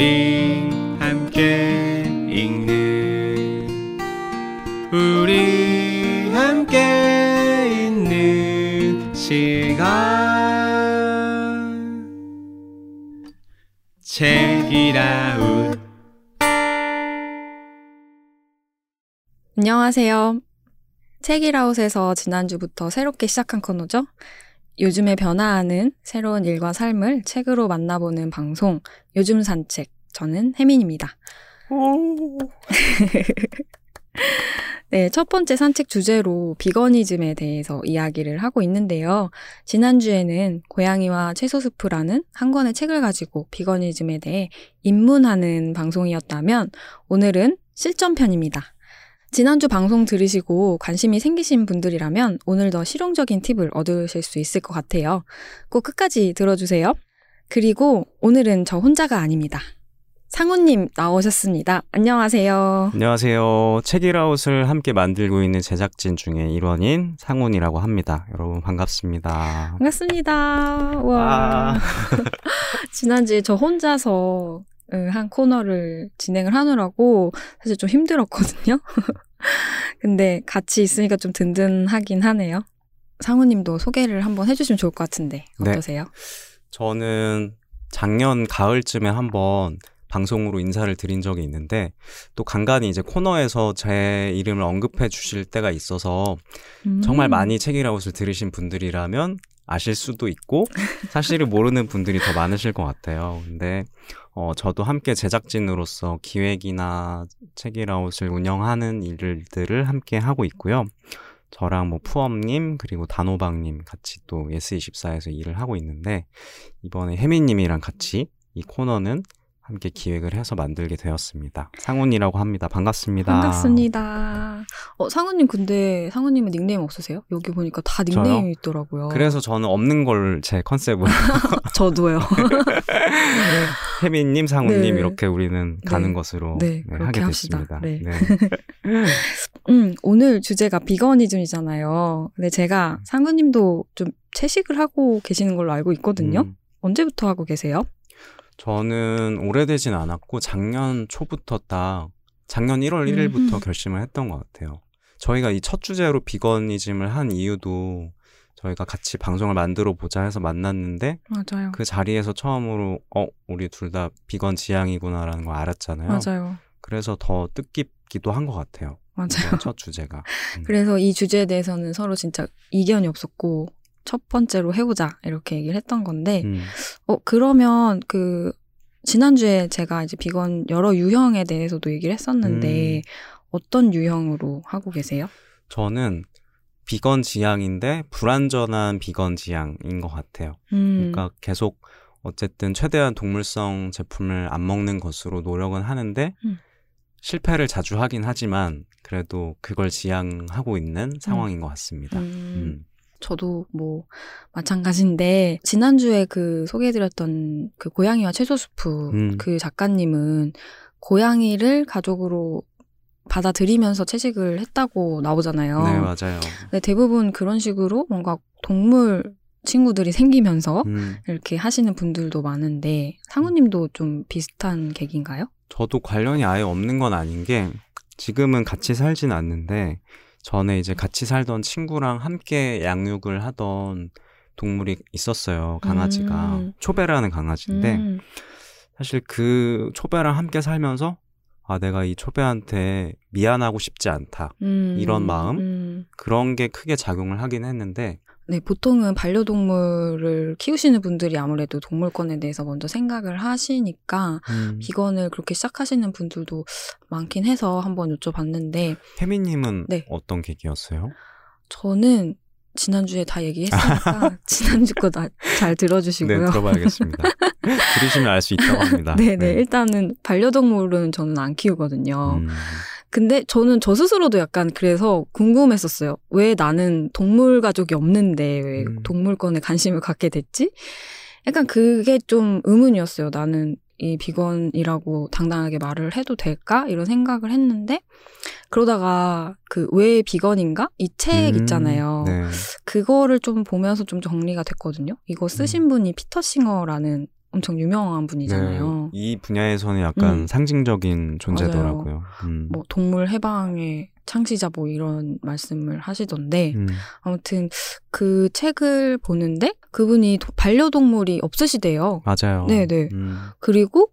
우리 함께 읽는 우리 함께 있는 시간 책이라운 안녕하세요. 책이라웃에서 지난주부터 새롭게 시작한 코너죠. 요즘에 변화하는 새로운 일과 삶을 책으로 만나보는 방송, 요즘 산책. 저는 혜민입니다. 네, 첫 번째 산책 주제로 비거니즘에 대해서 이야기를 하고 있는데요. 지난주에는 고양이와 채소 스프라는 한 권의 책을 가지고 비거니즘에 대해 입문하는 방송이었다면 오늘은 실전편입니다. 지난주 방송 들으시고 관심이 생기신 분들이라면 오늘 더 실용적인 팁을 얻으실 수 있을 것 같아요. 꼭 끝까지 들어주세요. 그리고 오늘은 저 혼자가 아닙니다. 상우님 나오셨습니다. 안녕하세요. 안녕하세요. 책이라웃을 함께 만들고 있는 제작진 중에 일원인 상훈이라고 합니다. 여러분 반갑습니다. 반갑습니다. 와. 아. 지난주에 저 혼자서 한 코너를 진행을 하느라고 사실 좀 힘들었거든요. 근데 같이 있으니까 좀 든든하긴 하네요. 상우님도 소개를 한번 해주시면 좋을 것 같은데 네. 어떠세요? 저는 작년 가을쯤에 한번 방송으로 인사를 드린 적이 있는데 또 간간히 이제 코너에서 제 이름을 언급해 주실 때가 있어서 음. 정말 많이 책이라웃을 들으신 분들이라면 아실 수도 있고 사실을 모르는 분들이 더 많으실 것 같아요. 근데 어 저도 함께 제작진으로서 기획이나 책이라웃을 운영하는 일들을 함께 하고 있고요. 저랑 뭐 푸엄님 그리고 단호박님 같이 또 예스24에서 일을 하고 있는데 이번에 혜민님이랑 같이 이 코너는 함께 기획을 해서 만들게 되었습니다. 상훈이라고 합니다. 반갑습니다. 반갑습니다. 어, 상훈님 근데 상훈님은 닉네임 없으세요? 여기 보니까 다 닉네임이 있더라고요. 그래서 저는 없는 걸 제 컨셉으로 저도요. 혜민님, 상훈님 네. 이렇게 우리는 가는 네. 것으로 네, 네, 하게 합시다. 됐습니다. 네. 네. 음, 오늘 주제가 비거니즘이잖아요. 근데 제가 상우님도 좀 채식을 하고 계시는 걸로 알고 있거든요. 음, 언제부터 하고 계세요? 저는 오래되진 않았고 작년 초부터 딱 작년 1월 1일부터 음흠. 결심을 했던 것 같아요. 저희가 이 첫 주제로 비건이즘을 한 이유도 저희가 같이 방송을 만들어 보자 해서 만났는데 맞아요. 그 자리에서 처음으로 어 우리 둘 다 비건 지향이구나라는 걸 알았잖아요. 맞아요. 그래서 더 뜻깊기도 한 것 같아요. 맞아요. 첫 주제가. 음. 그래서 이 주제에 대해서는 서로 진짜 이견이 없었고 첫 번째로 해보자 이렇게 얘기를 했던 건데 음. 어 그러면 그 지난주에 제가 이제 비건 여러 유형에 대해서도 얘기를 했었는데 음. 어떤 유형으로 하고 계세요? 저는 비건 지향인데 불완전한 비건 지향인 것 같아요. 음, 그러니까 계속 어쨌든 최대한 동물성 제품을 안 먹는 것으로 노력은 하는데 음. 실패를 자주 하긴 하지만 그래도 그걸 지향하고 있는 상황인 것 같습니다. 음, 음. 저도 뭐 마찬가지인데 지난주에 그 소개해드렸던 그 고양이와 채소 수프 음. 그 작가님은 고양이를 가족으로 받아들이면서 채식을 했다고 나오잖아요. 네, 맞아요. 근데 대부분 그런 식으로 뭔가 동물 친구들이 생기면서 음. 이렇게 하시는 분들도 많은데 상우님도 좀 비슷한 계기인가요? 저도 관련이 아예 없는 건 아닌 게 지금은 같이 살진 않는데 전에 이제 같이 살던 친구랑 함께 양육을 하던 동물이 있었어요. 강아지가 음. 초베라는 강아지인데 음, 사실 그 초베랑 함께 살면서 아 내가 이 초베한테 미안하고 싶지 않다 음, 이런 마음? 음. 그런 게 크게 작용을 하긴 했는데 네, 보통은 반려동물을 키우시는 분들이 아무래도 동물권에 대해서 먼저 생각을 하시니까 음, 비건을 그렇게 시작하시는 분들도 많긴 해서 한번 여쭤봤는데 혜미님은 네. 어떤 계기였어요? 저는 지난주에 다 얘기했으니까 지난주 거 잘 들어주시고요. 네 들어봐야겠습니다. 들으시면 알 수 있다고 합니다. 네네. 일단은 반려동물은 저는 안 키우거든요. 음, 근데 저는 저 스스로도 약간 그래서 궁금했었어요. 왜 나는 동물 가족이 없는데 왜 음. 동물권에 관심을 갖게 됐지? 약간 그게 좀 의문이었어요. 나는 이 비건이라고 당당하게 말을 해도 될까? 이런 생각을 했는데 그러다가 그 왜 비건인가? 이책 음, 있잖아요. 네. 그거를 좀 보면서 좀 정리가 됐거든요. 이거 쓰신 분이 피터 싱어라는 엄청 유명한 분이잖아요. 네, 이 분야에서는 약간 음. 상징적인 존재더라고요. 음. 뭐 동물 해방의 창시자 뭐 이런 말씀을 하시던데 음. 아무튼 그 책을 보는데 그분이 도- 반려동물이 없으시대요. 맞아요. 네네. 음. 그리고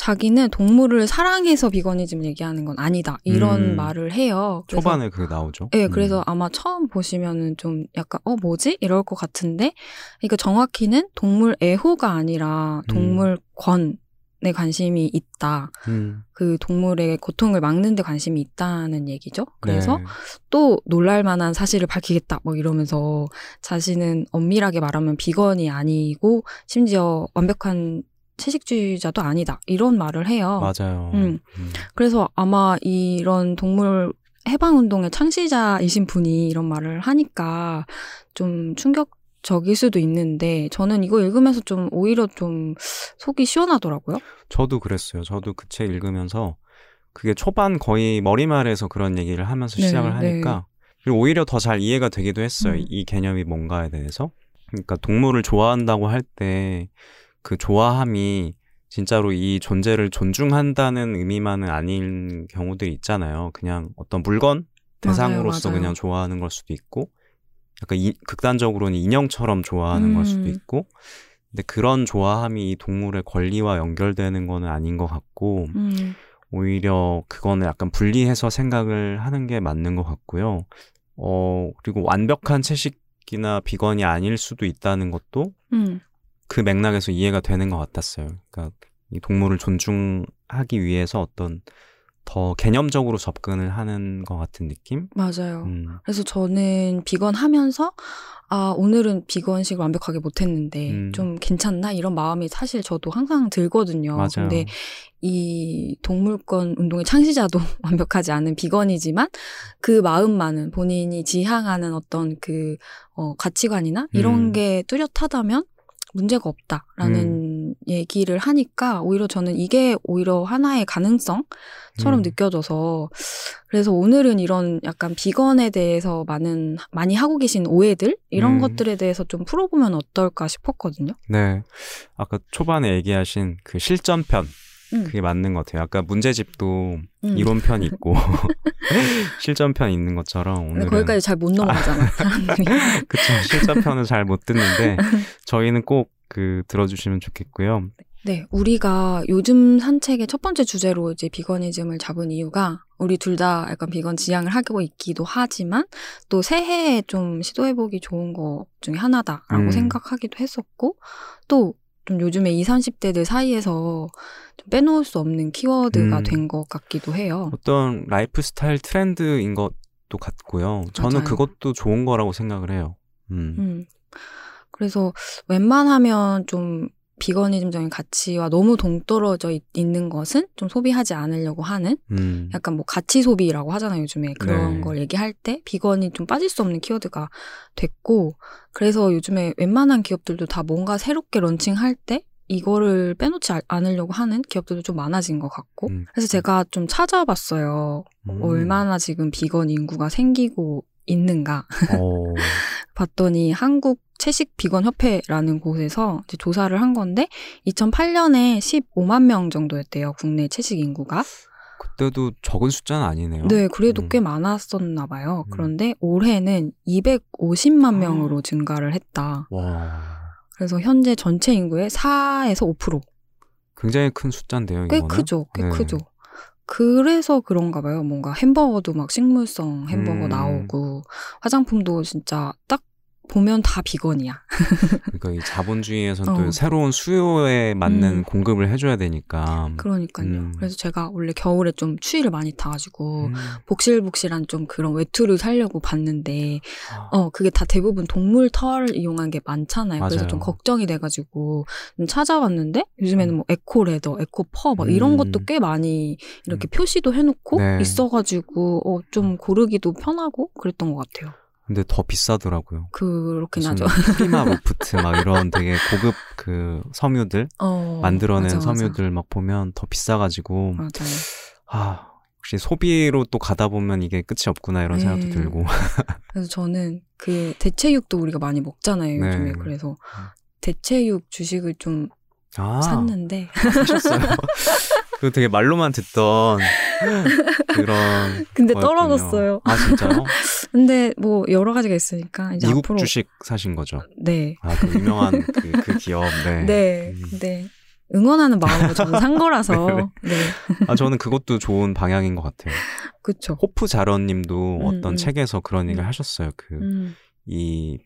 자기는 동물을 사랑해서 비거니즘 얘기하는 건 아니다. 이런 음. 말을 해요. 그래서 초반에 그게 나오죠. 네, 음. 그래서 아마 처음 보시면은 좀 약간, 어, 뭐지? 이럴 것 같은데, 그러니까 정확히는 동물 애호가 아니라 동물권 에 관심이 있다. 음. 그 동물의 고통을 막는 데 관심이 있다는 얘기죠. 그래서 네. 또 놀랄 만한 사실을 밝히겠다. 뭐 이러면서 자신은 엄밀하게 말하면 비건이 아니고, 심지어 완벽한 채식주의자도 아니다. 이런 말을 해요. 맞아요. 음. 음. 그래서 아마 이런 동물 해방 운동의 창시자이신 분이 이런 말을 하니까 좀 충격 적일 수도 있는데 저는 이거 읽으면서 좀 오히려 좀 속이 시원하더라고요. 저도 그랬어요. 저도 그 책 읽으면서 그게 초반 거의 머리말에서 그런 얘기를 하면서 네, 시작을 네. 하니까 그리고 오히려 더 잘 이해가 되기도 했어요. 음. 이 개념이 뭔가에 대해서. 그러니까 동물을 좋아한다고 할 때 그 좋아함이 진짜로 이 존재를 존중한다는 의미만은 아닌 경우들이 있잖아요. 그냥 어떤 물건 대상으로서 맞아요. 그냥 좋아하는 걸 수도 있고 약간 이- 극단적으로는 인형처럼 좋아하는 걸 수도 음. 있고 근데 그런 좋아함이 이 동물의 권리와 연결되는 거는 아닌 것 같고 음, 오히려 그거는 약간 분리해서 생각을 하는 게 맞는 것 같고요. 어, 그리고 완벽한 채식이나 비건이 아닐 수도 있다는 것도 음, 그 맥락에서 이해가 되는 것 같았어요. 그러니까 이 동물을 존중하기 위해서 어떤 더 개념적으로 접근을 하는 것 같은 느낌? 맞아요. 음, 그래서 저는 비건 하면서 아 오늘은 비건식을 완벽하게 못했는데 음. 좀 괜찮나 이런 마음이 사실 저도 항상 들거든요. 맞아요. 근데 이 동물권 운동의 창시자도 완벽하지 않은 비건이지만 그 마음만은 본인이 지향하는 어떤 그 어, 가치관이나 이런 음. 게 뚜렷하다면 문제가 없다라는 얘기를 하니까 오히려 저는 이게 오히려 하나의 가능성처럼 음. 느껴져서 그래서 오늘은 이런 약간 비건에 대해서 많은 많이 하고 계신 오해들 이런 음. 것들에 대해서 좀 풀어보면 어떨까 싶었거든요. 네. 아까 초반에 얘기하신 그 실전편. 음. 그게 맞는 것 같아요. 아까 문제집도 음. 이론편이 있고 실전편이 있는 것처럼 오늘은 거기까지 잘 못 넘어가잖아 사람들이. 그쵸 실전편은 잘 못 듣는데 저희는 꼭 그 들어주시면 좋겠고요. 네, 우리가 요즘 산책의 첫 번째 주제로 이제 비건이즘을 잡은 이유가 우리 둘 다 약간 비건 지향을 하고 있기도 하지만 또 새해에 좀 시도해보기 좋은 거 중에 하나다라고 음. 생각하기도 했었고 또 좀 요즘에 20, 30대들 사이에서 좀 빼놓을 수 없는 키워드가 음. 된것 같기도 해요. 어떤 라이프 스타일 트렌드인 것도 같고요. 저는 맞아요. 그것도 좋은 거라고 생각을 해요. 음. 음. 그래서 웬만하면 좀 비거니즘적인 가치와 너무 동떨어져 있, 는 것은 좀 소비하지 않으려고 하는 음. 약간 뭐 가치 소비라고 하잖아요, 요즘에. 그런 네. 걸 얘기할 때 비건이 좀 빠질 수 없는 키워드가 됐고, 그래서 요즘에 웬만한 기업들도 다 뭔가 새롭게 런칭할 때 이거를 빼놓지 아- 않으려고 하는 기업들도 좀 많아진 것 같고, 음. 그래서 제가 좀 찾아봤어요. 음. 얼마나 지금 비건 인구가 생기고 있는가. 어. 봤더니 한국 채식 비건 협회라는 곳에서 조사를 한 건데 2008년에 15만 명 정도였대요. 국내 채식 인구가. 그때도 적은 숫자는 아니네요. 네, 그래도 음. 꽤 많았었나 봐요. 음. 그런데 올해는 250만 아. 명으로 증가를 했다. 와. 그래서 현재 전체 인구의 4에서 5%. 굉장히 큰 숫자인데요. 꽤 이거는? 크죠. 꽤 네. 크죠. 그래서 그런가 봐요. 뭔가 햄버거도 막 식물성 햄버거 음. 나오고 화장품도 진짜 딱 보면 다 비건이야. 그러니까 이 자본주의에서는 어. 또 새로운 수요에 맞는 음. 공급을 해줘야 되니까. 그러니까요. 음. 그래서 제가 원래 겨울에 좀 추위를 많이 타가지고 음. 복실복실한 좀 그런 외투를 사려고 봤는데 아, 어 그게 다 대부분 동물 털 이용한 게 많잖아요. 그래서 맞아요. 좀 걱정이 돼가지고 좀 찾아봤는데 요즘에는 뭐 eco leather, eco fur 막 이런 음. 것도 꽤 많이 이렇게 음. 표시도 해놓고 네. 있어가지고 어 좀 고르기도 편하고 그랬던 것 같아요. 근데 더 비싸더라고요. 그렇긴 하죠. 프리마로프트 막 이런 되게 고급 그 섬유들 어, 만들어낸 맞아, 맞아. 섬유들 막 보면 더 비싸가지고 맞아요. 아 혹시 소비로 또 가다 보면 이게 끝이 없구나 이런 생각도 네. 들고 그래서 저는 그 대체육도 우리가 많이 먹잖아요 요즘에 네. 그래서 대체육 주식을 좀 아, 샀는데 사셨어요. 그 되게 말로만 듣던 그런. 근데 거였군요. 떨어졌어요. 아 진짜요? 근데 뭐 여러 가지가 있으니까 이제 미국 앞으로 주식 사신 거죠? 네. 아, 그 유명한 그, 그 기업. 네. 네. 음. 네. 응원하는 마음으로 저는 산 거라서. 네. 아, 저는 그것도 좋은 방향인 것 같아요. 그쵸. 호프 자런님도 음, 어떤 음. 책에서 그런 얘기를 음. 하셨어요. 그 음. 이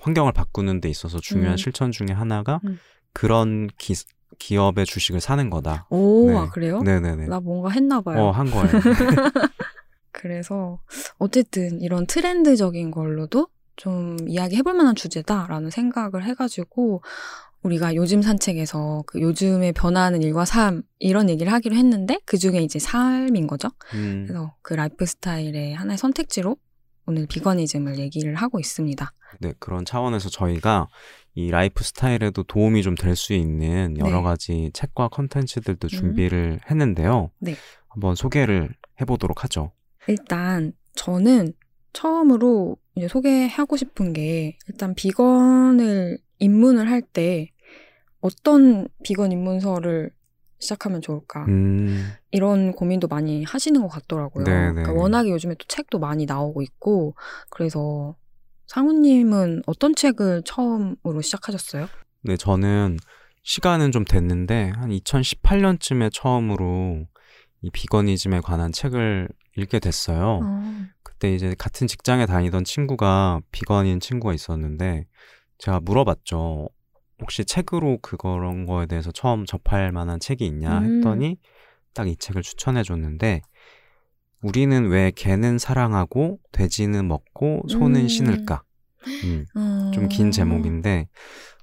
환경을 바꾸는 데 있어서 중요한 음. 실천 중에 하나가 음. 그런 기, 기업의 주식을 사는 거다. 오, 네. 아, 그래요? 네네네. 나 뭔가 했나 봐요. 어, 한 거예요. 그래서 어쨌든 이런 트렌드적인 걸로도 좀 이야기해볼 만한 주제다라는 생각을 해가지고 우리가 요즘 산책에서 그 요즘에 변화하는 일과 삶 이런 얘기를 하기로 했는데 그 중에 이제 삶인 거죠. 음, 그래서 그 라이프 스타일의 하나의 선택지로 오늘 비거니즘을 얘기를 하고 있습니다. 네, 그런 차원에서 저희가 이 라이프 스타일에도 도움이 좀 될 수 있는 여러 네. 가지 책과 컨텐츠들도 음. 준비를 했는데요. 네. 한번 소개를 해보도록 하죠. 일단 저는 처음으로 이제 소개하고 싶은 게 일단 비건을 입문을 할 때 어떤 비건 입문서를 시작하면 좋을까 음, 이런 고민도 많이 하시는 것 같더라고요. 네, 네. 그러니까 워낙에 요즘에 또 책도 많이 나오고 있고 그래서 상우님은 어떤 책을 처음으로 시작하셨어요? 네, 저는 시간은 좀 됐는데 한 2018년쯤에 처음으로 이 비거니즘에 관한 책을 읽게 됐어요. 어, 그때 이제 같은 직장에 다니던 친구가 비건인 친구가 있었는데 제가 물어봤죠. 혹시 책으로 그런 거에 대해서 처음 접할 만한 책이 있냐 음. 했더니 딱이 책을 추천해 줬는데 우리는 왜 개는 사랑하고 돼지는 먹고 소는 음. 신을까? 음, 어, 좀긴 제목인데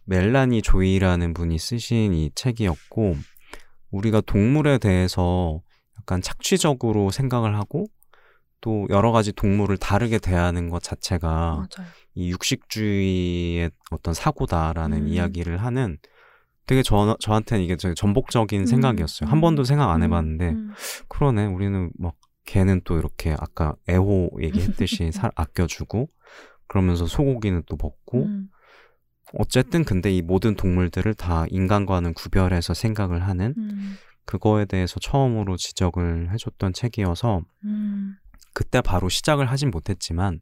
멜라니 조이라는 분이 쓰신 이 책이었고 우리가 동물에 대해서 약간 착취적으로 생각을 하고 또 여러 가지 동물을 다르게 대하는 것 자체가 맞아요. 이 육식주의의 어떤 사고다라는 음. 이야기를 하는 되게 저, 저한테는 이게 되게 전복적인 음, 생각이었어요. 음, 한 번도 생각 안 음, 해봤는데 음. 그러네 우리는 막 개는 또 이렇게 아까 애호 얘기했듯이 살 아껴주고 그러면서 소고기는 또 먹고 음. 어쨌든 근데 이 모든 동물들을 다 인간과는 구별해서 생각을 하는 음. 그거에 대해서 처음으로 지적을 해줬던 책이어서 음. 그때 바로 시작을 하진 못했지만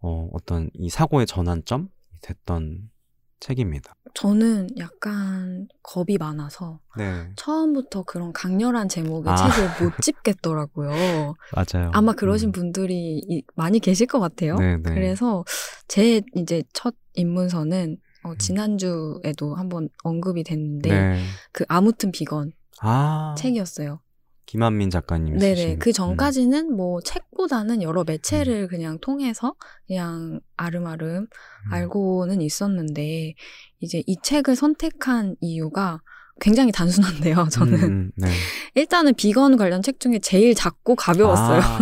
어, 어떤 이 사고의 전환점이 됐던 책입니다. 저는 약간 겁이 많아서 네, 처음부터 그런 강렬한 제목의 아. 책을 못 집겠더라고요. 맞아요. 아마 그러신 음. 분들이 이- 많이 계실 것 같아요. 네, 네. 그래서 제 이제 첫 입문서는 음. 어, 지난주에도 한번 언급이 됐는데 네. 그 아무튼 비건 아, 책이었어요. 김한민 작가님 네네. 그 전까지는 뭐 책보다는 여러 매체를 그냥 통해서 그냥 아름아름 음. 알고는 있었는데 이제 이 책을 선택한 이유가 굉장히 단순한데요. 저는 음, 네. 일단은 비건 관련 책 중에 제일 작고 가벼웠어요. 아,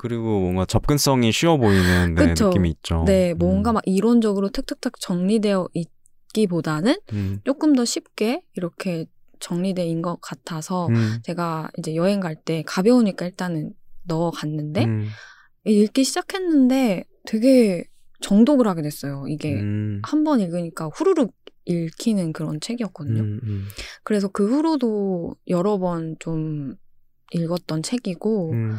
그리고 뭔가 접근성이 쉬워 보이는 네. 느낌이 있죠. 네, 뭔가 음, 막 이론적으로 탁탁탁 정리되어 있기보다는 음, 조금 더 쉽게 이렇게 정리된 것 같아서 음, 제가 이제 여행 갈 때 가벼우니까 일단은 넣어 갔는데 음, 읽기 시작했는데 되게 정독을 하게 됐어요. 이게 음, 한번 읽으니까 후루룩 읽히는 그런 책이었거든요. 음, 음, 그래서 그 후로도 여러 번 좀 읽었던 책이고, 음,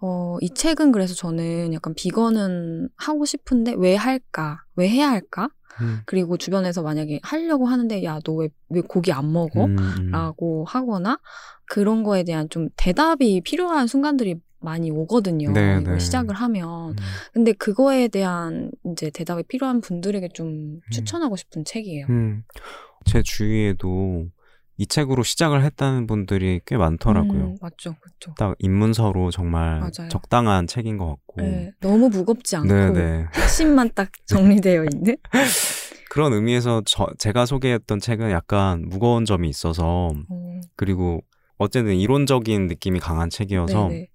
어, 이 책은 그래서 저는 약간 비건은 하고 싶은데 왜 할까? 왜 해야 할까? 음, 그리고 주변에서 만약에 하려고 하는데 야, 너 왜, 왜 고기 안 먹어? 음, 음. 라고 하거나 그런 거에 대한 좀 대답이 필요한 순간들이 많이 오거든요. 네, 네. 시작을 하면. 음. 근데 그거에 대한 이제 대답이 필요한 분들에게 좀 추천하고 싶은 책이에요. 음, 제 주위에도 이 책으로 시작을 했다는 분들이 꽤 많더라고요. 음, 맞죠, 그렇죠. 딱 입문서로 정말 맞아요. 적당한 책인 것 같고. 네, 너무 무겁지 않고 네네. 핵심만 딱 정리되어 있는. 그런 의미에서 저, 제가 소개했던 책은 약간 무거운 점이 있어서 어, 그리고 어쨌든 이론적인 느낌이 강한 책이어서 네네.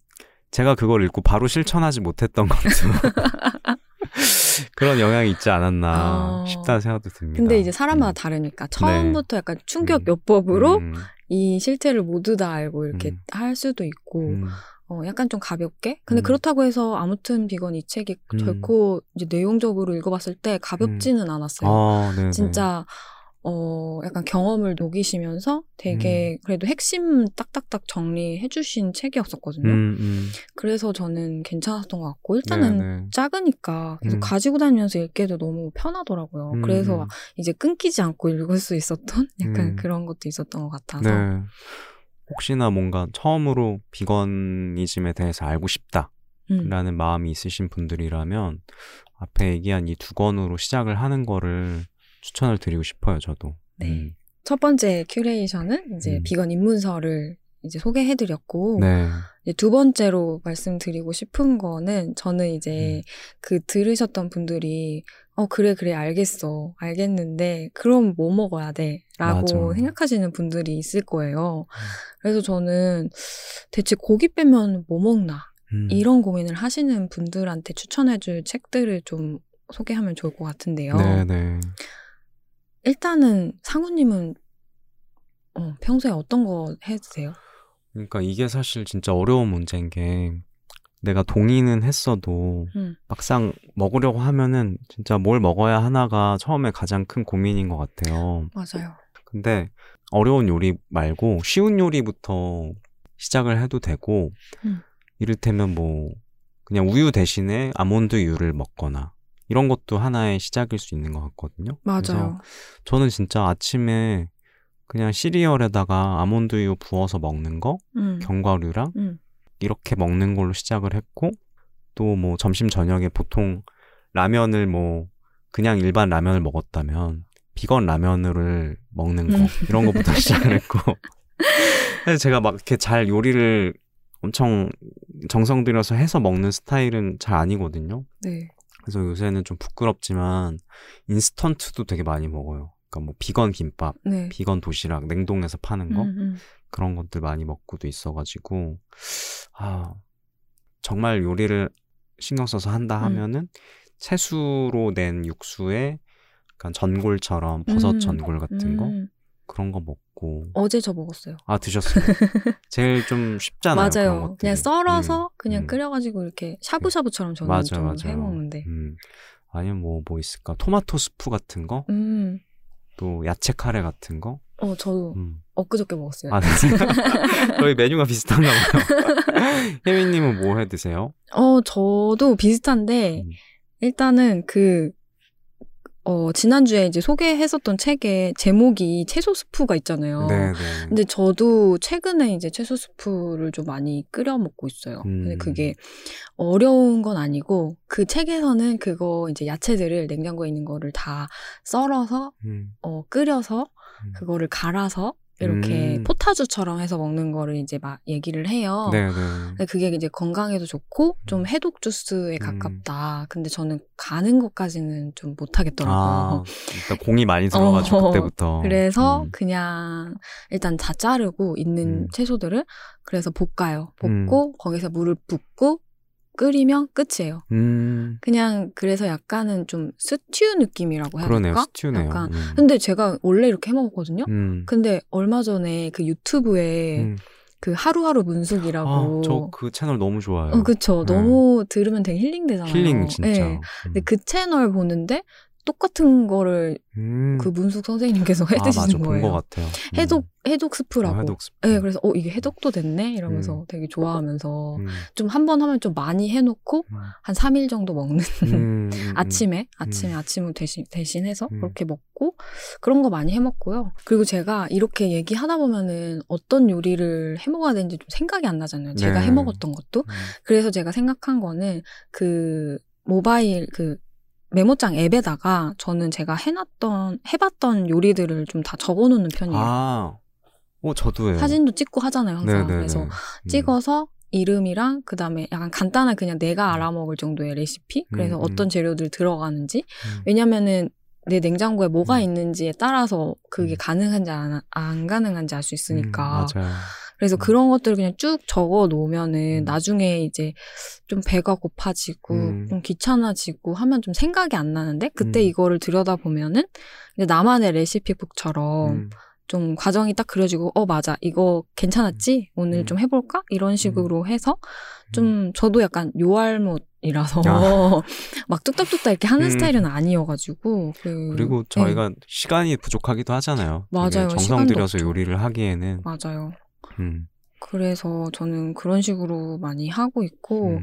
제가 그걸 읽고 바로 실천하지 못했던 것도 그런 영향이 있지 않았나 아. 싶다는 생각도 듭니다. 근데 이제 사람마다 음. 다르니까 처음부터 약간 충격 음. 요법으로 음, 이 실체를 모두 다 알고 이렇게 음. 할 수도 있고 음, 어, 약간 좀 가볍게 근데 음. 그렇다고 해서 아무튼 비건 이 책이 음. 결코 이제 내용적으로 읽어봤을 때 가볍지는 않았어요. 아, 네네. 진짜 어, 약간 경험을 녹이시면서 되게 그래도 핵심 딱딱딱 정리해 주신 책이었었거든요. 음, 음. 그래서 저는 괜찮았던 것 같고, 일단은 네, 네. 작으니까 계속 음. 가지고 다니면서 읽기도 너무 편하더라고요. 음, 그래서 음. 이제 끊기지 않고 읽을 수 있었던 약간 음. 그런 것도 있었던 것 같아서. 네. 혹시나 뭔가 처음으로 비건이즘에 대해서 알고 싶다 라는 음. 마음이 있으신 분들이라면 앞에 얘기한 이 두 권으로 시작을 하는 거를 추천을 드리고 싶어요, 저도. 네. 음. 첫 번째 큐레이션은 이제 음. 비건 입문서를 이제 소개해드렸고, 네. 이제 두 번째로 말씀드리고 싶은 거는 저는 이제 음. 그 들으셨던 분들이 어 그래 그래 알겠어 알겠는데 그럼 뭐 먹어야 돼라고 맞아. 생각하시는 분들이 있을 거예요. 그래서 저는 대체 고기 빼면 뭐 먹나 음. 이런 고민을 하시는 분들한테 추천해줄 책들을 좀 소개하면 좋을 것 같은데요. 네, 네. 일단은 상우님은 어, 평소에 어떤 거 해드세요? 그러니까 이게 사실 진짜 어려운 문제인 게 내가 동의는 했어도 음. 막상 먹으려고 하면은 진짜 뭘 먹어야 하나가 처음에 가장 큰 고민인 것 같아요. 맞아요. 근데 어려운 요리 말고 쉬운 요리부터 시작을 해도 되고 음. 이를테면 뭐 그냥 우유 대신에 아몬드유를 먹거나 이런 것도 하나의 시작일 수 있는 것 같거든요. 그래서 맞아요. 저는 진짜 아침에 그냥 시리얼에다가 아몬드유 부어서 먹는 거, 음. 견과류랑 음. 이렇게 먹는 걸로 시작을 했고 또 뭐 점심 저녁에 보통 라면을 뭐 그냥 일반 라면을 먹었다면 비건 라면을 먹는 거 음. 이런 것부터 시작을 했고 그래서 제가 막 이렇게 잘 요리를 엄청 정성 들여서 해서 먹는 스타일은 잘 아니거든요. 네. 그래서 요새는 좀 부끄럽지만 인스턴트도 되게 많이 먹어요. 그러니까 뭐 비건 김밥, 네. 비건 도시락 냉동해서 파는 거 음, 음. 그런 것들 많이 먹고도 있어가지고 아 정말 요리를 신경 써서 한다 음. 하면은 채수로 낸 육수에 약간 전골처럼 버섯 음. 전골 같은 거 음. 그런 거 먹고 어제 저 먹었어요. 아 드셨어요? 제일 좀 쉽잖아요. 맞아요. 그냥 썰어서 음, 그냥 음. 끓여가지고 이렇게 샤브샤브처럼 저는 맞아요, 좀 맞아요. 해먹는데. 음. 아니면 뭐 뭐 있을까? 토마토 스프 같은 거, 음. 또 야채 카레 같은 거. 어, 저도 음. 엊그저께 먹었어요. 아, 네. 저희 메뉴가 비슷한가 봐요. 혜민님은 뭐 해 드세요? 어, 저도 비슷한데, 음. 일단은 그, 어, 지난주에 이제 소개했었던 책에 제목이 채소 스프가 있잖아요. 네, 네. 근데 저도 최근에 이제 채소 스프를 좀 많이 끓여 먹고 있어요. 근데 음. 그게 어려운 건 아니고 그 책에서는 그거 이제 야채들을 냉장고에 있는 거를 다 썰어서 음. 어 끓여서 음. 그거를 갈아서 이렇게 음. 포타주처럼 해서 먹는 거를 이제 막 얘기를 해요. 네, 네. 근데 그게 이제 건강에도 좋고 좀 해독 주스에 음. 가깝다. 근데 저는 가는 것까지는 좀 못하겠더라고요. 아, 일단 공이 많이 들어가지고 어, 그때부터. 그래서 음. 그냥 일단 다 자르고 있는 음. 채소들을 그래서 볶아요. 볶고 거기서 물을 붓고 끓이면 끝이에요. 음, 그냥 그래서 약간은 좀 스튜 느낌이라고 해야 그러네요. 될까? 스튜네요. 약간. 음. 근데 제가 원래 이렇게 해 먹었거든요. 음. 근데 얼마 전에 그 유튜브에 음. 그 하루하루 문숙이라고 아, 저 그 채널 너무 좋아요. 어, 그쵸. 네. 너무 들으면 되게 힐링 되잖아요. 힐링 진짜. 네. 음. 근데 그 채널 보는데 똑같은 거를 음. 그 문숙 선생님께서 해 아. 드시는 거예요. 같아요. 음. 해독 해독 스프라고. 어, 해독 스프. 네, 그래서 어 이게 해독도 됐네 이러면서 되게 좋아하면서 음. 좀 한 번 하면 좀 많이 해놓고 음. 한 3일 정도 먹는 음, 음, 아침에 아침에 아침을 대신 대신해서 음. 그렇게 먹고 그런 거 많이 해 먹고요. 그리고 제가 이렇게 얘기하다 보면은 어떤 요리를 해 먹어야 되는지 좀 생각이 안 나잖아요. 제가 네. 해 먹었던 것도. 음. 그래서 제가 생각한 거는 그 모바일 그 메모장 앱에다가 저는 제가 해놨던 해봤던 요리들을 좀 다 적어놓는 편이에요. 아, 어, 저도예요. 사진도 찍고 하잖아요, 항상. 네네네. 그래서 음. 찍어서 이름이랑 그 다음에 약간 간단한 그냥 내가 알아먹을 정도의 레시피. 그래서 음, 음. 어떤 재료들 들어가는지. 음. 왜냐면은 내 냉장고에 뭐가 음. 있는지에 따라서 그게 음. 가능한지 안, 안 가능한지 알 수 있으니까. 음, 맞아요. 그래서 음. 그런 것들을 그냥 쭉 적어 놓으면은 음. 나중에 이제 좀 배가 고파지고 음. 좀 귀찮아지고 하면 좀 생각이 안 나는데 그때 음. 이거를 들여다 보면은 이제 나만의 레시피북처럼 음. 좀 과정이 딱 그려지고 어 맞아 이거 괜찮았지 오늘 음. 좀 해볼까 이런 식으로 해서 좀 저도 약간 요알못이라서 아. 막 뚝딱뚝딱 이렇게 하는 음. 스타일은 아니어가지고 그, 그리고 저희가 시간이 부족하기도 하잖아요. 맞아요. 정성 들여서 없죠. 요리를 하기에는 맞아요. 음, 그래서 저는 그런 식으로 많이 하고 있고 음.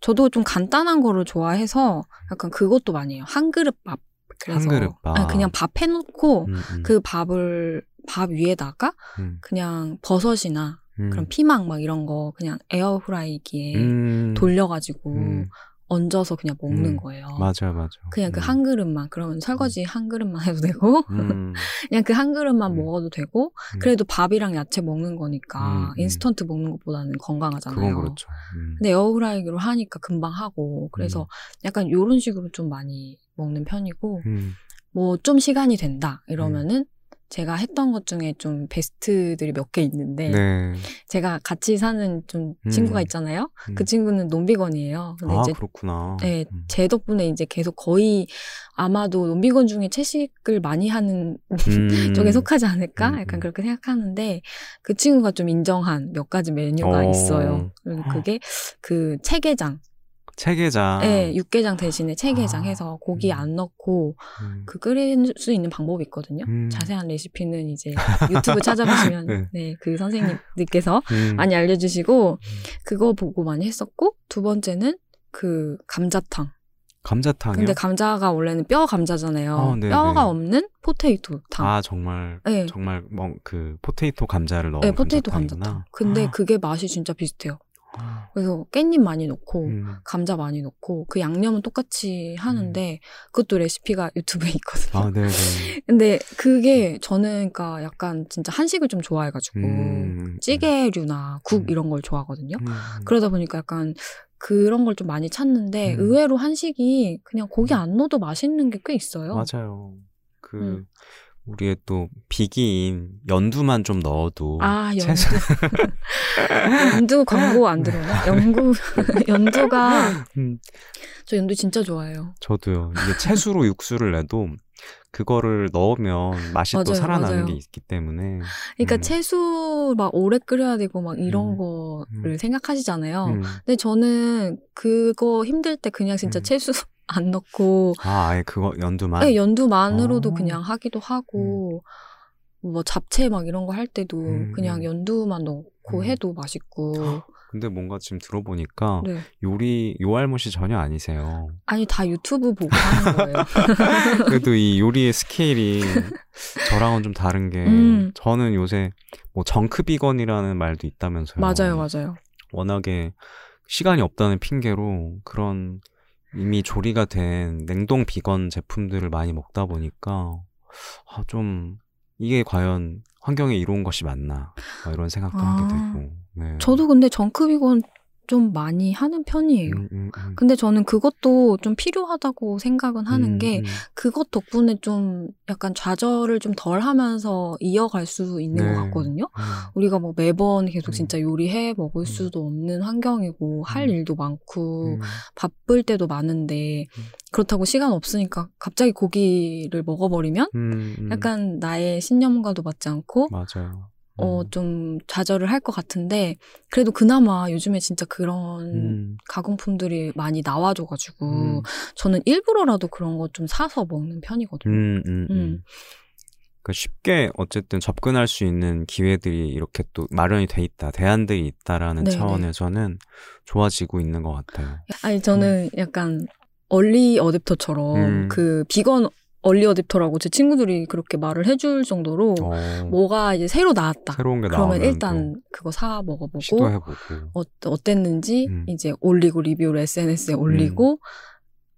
저도 좀 간단한 거를 좋아해서 약간 그것도 많이 해요. 한 그릇 밥. 그래서 한 그릇 밥. 아니, 그냥 밥 해놓고 음, 음, 그 밥을 밥 위에다가 음, 그냥 버섯이나 음. 그런 피망 막 이런 거 그냥 에어프라이기에 음, 돌려가지고 음, 얹어서 그냥 먹는 음. 거예요. 맞아 맞아. 그냥 그 음. 한 그릇만 그러면 설거지 한 그릇만 해도 되고 음, 그냥 그 한 그릇만 음. 먹어도 되고 음. 그래도 밥이랑 야채 먹는 거니까 음, 음. 인스턴트 먹는 것보다는 건강하잖아요. 그건 그렇죠. 음. 근데 에어프라이기로 하니까 금방 하고 그래서 약간 요런 식으로 좀 많이 먹는 편이고 음, 뭐좀 시간이 된다 이러면은 제가 했던 것 중에 좀 베스트들이 몇 개 있는데 네. 제가 같이 사는 좀 음. 친구가 있잖아요. 음. 그 친구는 논비건이에요. 근데 아 이제 그렇구나. 네, 음. 제 덕분에 이제 계속 거의 아마도 논비건 중에 채식을 많이 하는 음. 쪽에 속하지 않을까? 음, 약간 음. 그렇게 생각하는데 그 친구가 좀 인정한 몇 가지 메뉴가 어. 있어요. 그리고 그게 그 체게장, 체계장. 네, 육개장 대신에 체게장 아. 해서 고기 음. 안 넣고 음. 그 끓일 수 있는 방법이 있거든요. 음. 자세한 레시피는 이제 유튜브 찾아보시면 네. 네, 그 선생님들께서 음. 많이 알려주시고 그거 보고 많이 했었고 두 번째는 그 감자탕. 감자탕이요? 근데 감자가 원래는 뼈 감자잖아요. 어. 뼈가 없는 포테이토 탕. 아 정말 네. 정말 뭐 그 potato 감자를 넣은 네, potato. 감자탕. 근데 아. 그게 맛이 진짜 비슷해요. 아. 그래서 깻잎 많이 넣고 음. 감자 많이 넣고 그 양념은 똑같이 하는데 그것도 레시피가 유튜브에 있거든요. 아 네네. 근데 그게 저는 그러니까 약간 진짜 한식을 좀 좋아해가지고 음. 찌개류나 국 음. 이런 걸 좋아하거든요. 음. 그러다 보니까 약간 그런 걸 좀 많이 찾는데 음. 의외로 한식이 그냥 고기 안 넣어도 맛있는 게 꽤 있어요. 맞아요. 그 음. 우리의 또 비기인 연두만 좀 넣어도 아 연두 연두 광고 안 들어나? 연구 연두가 음, 저 연두 진짜 좋아해요. 저도요. 이게 채수로 육수를 내도 그거를 넣으면 맛이 또 맞아요, 살아나는 맞아요. 게 있기 때문에. 그러니까 음. 채수 막 오래 끓여야 되고 막 이런 음. 거를 음. 생각하시잖아요. 음. 근데 저는 그거 힘들 때 그냥 진짜 음. 채수 안 넣고 아, 아예 그거 연두만. 네, 연두만으로도 어. 그냥 하기도 하고 뭐 잡채 막 이런 거 할 때도 음, 그냥 음. 연두만 넣고 음. 해도 맛있고 근데 뭔가 지금 들어보니까 네. 요리 요알못이 전혀 아니세요. 아니 다 유튜브 보고 하는 거예요. 그래도 이 요리의 스케일이 저랑은 좀 다른 게 음. 저는 요새 뭐 정크 비건이라는 말도 있다면서요. 맞아요, 맞아요. 워낙에 시간이 없다는 핑계로 그런 이미 조리가 된 냉동 비건 제품들을 많이 먹다 보니까 아, 좀 이게 과연 환경에 이로운 것이 맞나 막 이런 생각도 아. 하게 되고. 네. 저도 근데 정크 비건 좀 많이 하는 편이에요. 음, 음, 음. 근데 저는 그것도 좀 필요하다고 생각은 하는 음, 게 음. 그것 덕분에 좀 약간 좌절을 좀 덜 하면서 이어갈 수 있는 네. 것 같거든요. 음. 우리가 뭐 매번 계속 음. 진짜 요리해 먹을 음. 수도 없는 환경이고 할 음. 일도 많고 음. 바쁠 때도 많은데 음. 그렇다고 시간 없으니까 갑자기 고기를 먹어버리면. 약간 나의 신념과도 맞지 않고 맞아요. 어 음. 좀 좌절을 할 것 같은데 그래도 그나마 요즘에 진짜 그런 음. 가공품들이 많이 나와줘가지고 음. 저는 일부러라도 그런 거 좀 사서 먹는 편이거든요. 음, 음, 음. 음. 그러니까 쉽게 어쨌든 접근할 수 있는 기회들이 이렇게 또 마련이 돼 있다, 대안들이 있다라는 네네. 차원에서는 좋아지고 있는 것 같아요. 아니 저는 약간 얼리 어댑터처럼 음. 그 비건 얼리 어댑터라고 제 친구들이 그렇게 말을 해줄 정도로 어, 뭐가 이제 새로 나왔다. 새로운 게 그러면 일단 그거 사또 먹어보고 시도해보고. 어, 어땠는지 음. 이제 올리고 리뷰를 SNS에 올리고